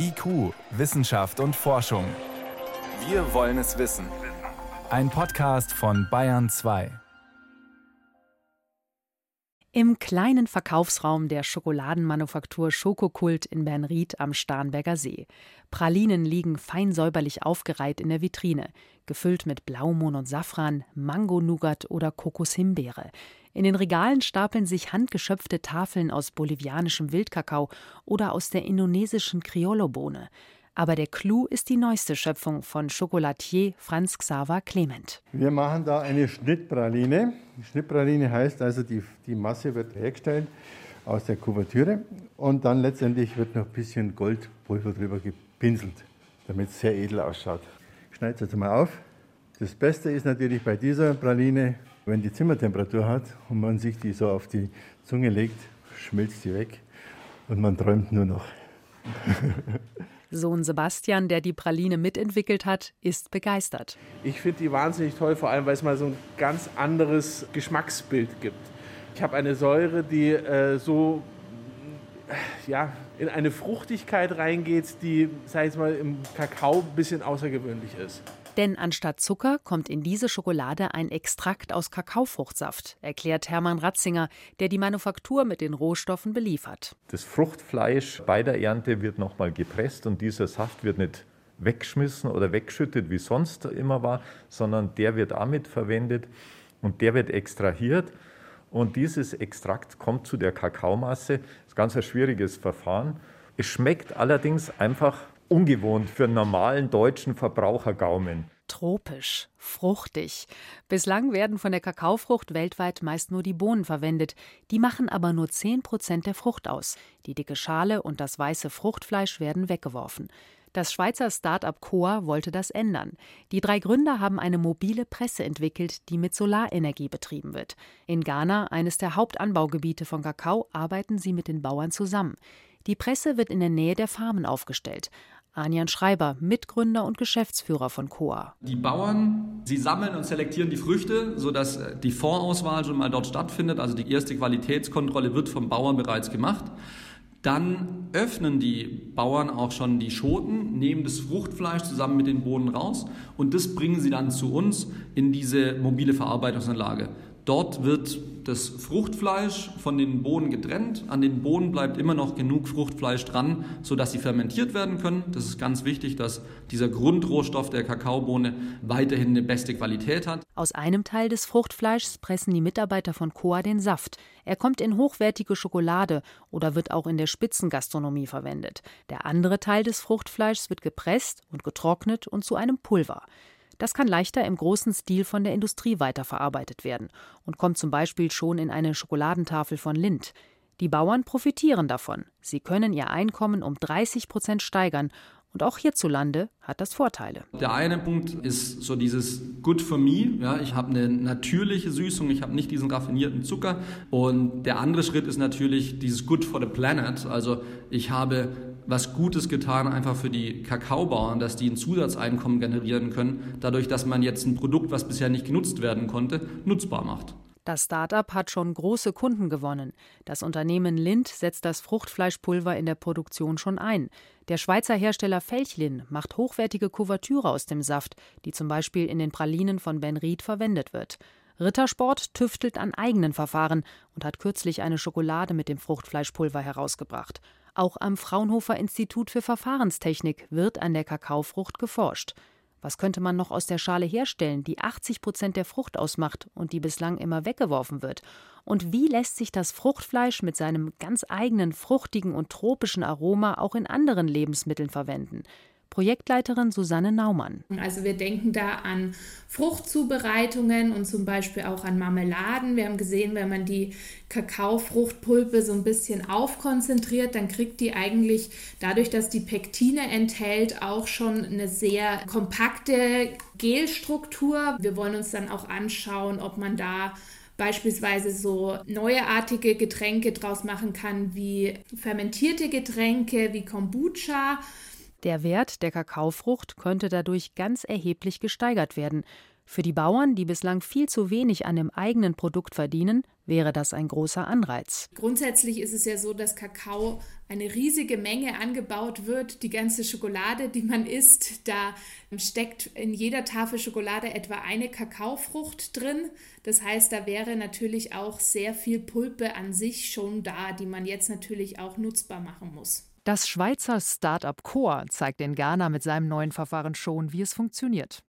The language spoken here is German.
IQ, Wissenschaft und Forschung. Wir wollen es wissen. Ein Podcast von Bayern 2. Im kleinen Verkaufsraum der Schokoladenmanufaktur Schokokult in Bernried am Starnberger See. Pralinen liegen fein säuberlich aufgereiht in der Vitrine, gefüllt mit Blaumohn und Safran, Mango-Nougat oder Kokoshimbeere. In den Regalen stapeln sich handgeschöpfte Tafeln aus bolivianischem Wildkakao oder aus der indonesischen Criollo-Bohne. Aber der Clou ist die neueste Schöpfung von Chocolatier Franz Xaver Clement. Wir machen da eine Schnittpraline. Die Schnittpraline heißt also, die, die Masse wird hergestellt aus der Kuvertüre und dann letztendlich wird noch ein bisschen Goldpulver drüber gepinselt, damit es sehr edel ausschaut. Ich schneide es jetzt mal auf. Das Beste ist natürlich bei dieser Praline, wenn die Zimmertemperatur hat und man sich die so auf die Zunge legt, schmilzt die weg und man träumt nur noch. Sohn Sebastian, der die Praline mitentwickelt hat, ist begeistert. Ich finde die wahnsinnig toll, vor allem weil es mal so ein ganz anderes Geschmacksbild gibt. Ich habe eine Säure, die äh, so ja, in eine Fruchtigkeit reingeht, die, sag ich mal, im Kakao ein bisschen außergewöhnlich ist. Denn anstatt Zucker kommt in diese Schokolade ein Extrakt aus Kakaofruchtsaft, erklärt Hermann Ratzinger, der die Manufaktur mit den Rohstoffen beliefert. Das Fruchtfleisch bei der Ernte wird nochmal gepresst und dieser Saft wird nicht weggeschmissen oder weggeschüttet, wie sonst immer war, sondern der wird damit verwendet und der wird extrahiert. Und dieses Extrakt kommt zu der Kakaomasse. Das ist ganz ein schwieriges Verfahren. Es schmeckt allerdings einfach ungewohnt für einen normalen deutschen Verbrauchergaumen. Tropisch, fruchtig. Bislang werden von der Kakaofrucht weltweit meist nur die Bohnen verwendet. Die machen aber nur 10 Prozent der Frucht aus. Die dicke Schale und das weiße Fruchtfleisch werden weggeworfen. Das Schweizer Start-up Coa wollte das ändern. Die drei Gründer haben eine mobile Presse entwickelt, die mit Solarenergie betrieben wird. In Ghana, eines der Hauptanbaugebiete von Kakao, arbeiten sie mit den Bauern zusammen. Die Presse wird in der Nähe der Farmen aufgestellt. Anjan Schreiber, Mitgründer und Geschäftsführer von Coa. Die Bauern, sie sammeln und selektieren die Früchte, sodass die Vorauswahl schon mal dort stattfindet. Also die erste Qualitätskontrolle wird vom Bauern bereits gemacht. Dann öffnen die Bauern auch schon die Schoten, nehmen das Fruchtfleisch zusammen mit den Bohnen raus und das bringen sie dann zu uns in diese mobile Verarbeitungsanlage. Dort wird das Fruchtfleisch von den Bohnen getrennt. An den Bohnen bleibt immer noch genug Fruchtfleisch dran, sodass sie fermentiert werden können. Das ist ganz wichtig, dass dieser Grundrohstoff der Kakaobohne weiterhin eine beste Qualität hat. Aus einem Teil des Fruchtfleischs pressen die Mitarbeiter von Coa den Saft. Er kommt in hochwertige Schokolade oder wird auch in der Spitzengastronomie verwendet. Der andere Teil des Fruchtfleischs wird gepresst und getrocknet und zu einem Pulver. Das kann leichter im großen Stil von der Industrie weiterverarbeitet werden und kommt zum Beispiel schon in eine Schokoladentafel von Lind. Die Bauern profitieren davon. Sie können ihr Einkommen um 30 Prozent steigern und auch hierzulande hat das Vorteile. Der eine Punkt ist so dieses Good for me. Ja, ich habe eine natürliche Süßung, ich habe nicht diesen raffinierten Zucker. Und der andere Schritt ist natürlich dieses Good for the Planet. Also ich habe was Gutes getan, einfach für die Kakaobauern, dass die ein Zusatzeinkommen generieren können, dadurch, dass man jetzt ein Produkt, was bisher nicht genutzt werden konnte, nutzbar macht. Das Start-up hat schon große Kunden gewonnen. Das Unternehmen Lind setzt das Fruchtfleischpulver in der Produktion schon ein. Der Schweizer Hersteller Felchlin macht hochwertige Kuvertüre aus dem Saft, die zum Beispiel in den Pralinen von Ben Ried verwendet wird. Rittersport tüftelt an eigenen Verfahren und hat kürzlich eine Schokolade mit dem Fruchtfleischpulver herausgebracht. Auch am Fraunhofer Institut für Verfahrenstechnik wird an der Kakaofrucht geforscht. Was könnte man noch aus der Schale herstellen, die 80 Prozent der Frucht ausmacht und die bislang immer weggeworfen wird? Und wie lässt sich das Fruchtfleisch mit seinem ganz eigenen fruchtigen und tropischen Aroma auch in anderen Lebensmitteln verwenden? Projektleiterin Susanne Naumann. Also wir denken da an Fruchtzubereitungen und zum Beispiel auch an Marmeladen. Wir haben gesehen, wenn man die Kakaofruchtpulpe so ein bisschen aufkonzentriert, dann kriegt die eigentlich dadurch, dass die Pektine enthält, auch schon eine sehr kompakte Gelstruktur. Wir wollen uns dann auch anschauen, ob man da beispielsweise so neuartige Getränke draus machen kann, wie fermentierte Getränke, wie Kombucha der Wert der Kakaofrucht könnte dadurch ganz erheblich gesteigert werden. Für die Bauern, die bislang viel zu wenig an dem eigenen Produkt verdienen, wäre das ein großer Anreiz. Grundsätzlich ist es ja so, dass Kakao eine riesige Menge angebaut wird. Die ganze Schokolade, die man isst, da steckt in jeder Tafel Schokolade etwa eine Kakaofrucht drin. Das heißt, da wäre natürlich auch sehr viel Pulpe an sich schon da, die man jetzt natürlich auch nutzbar machen muss. Das Schweizer Start-up Core zeigt in Ghana mit seinem neuen Verfahren schon, wie es funktioniert.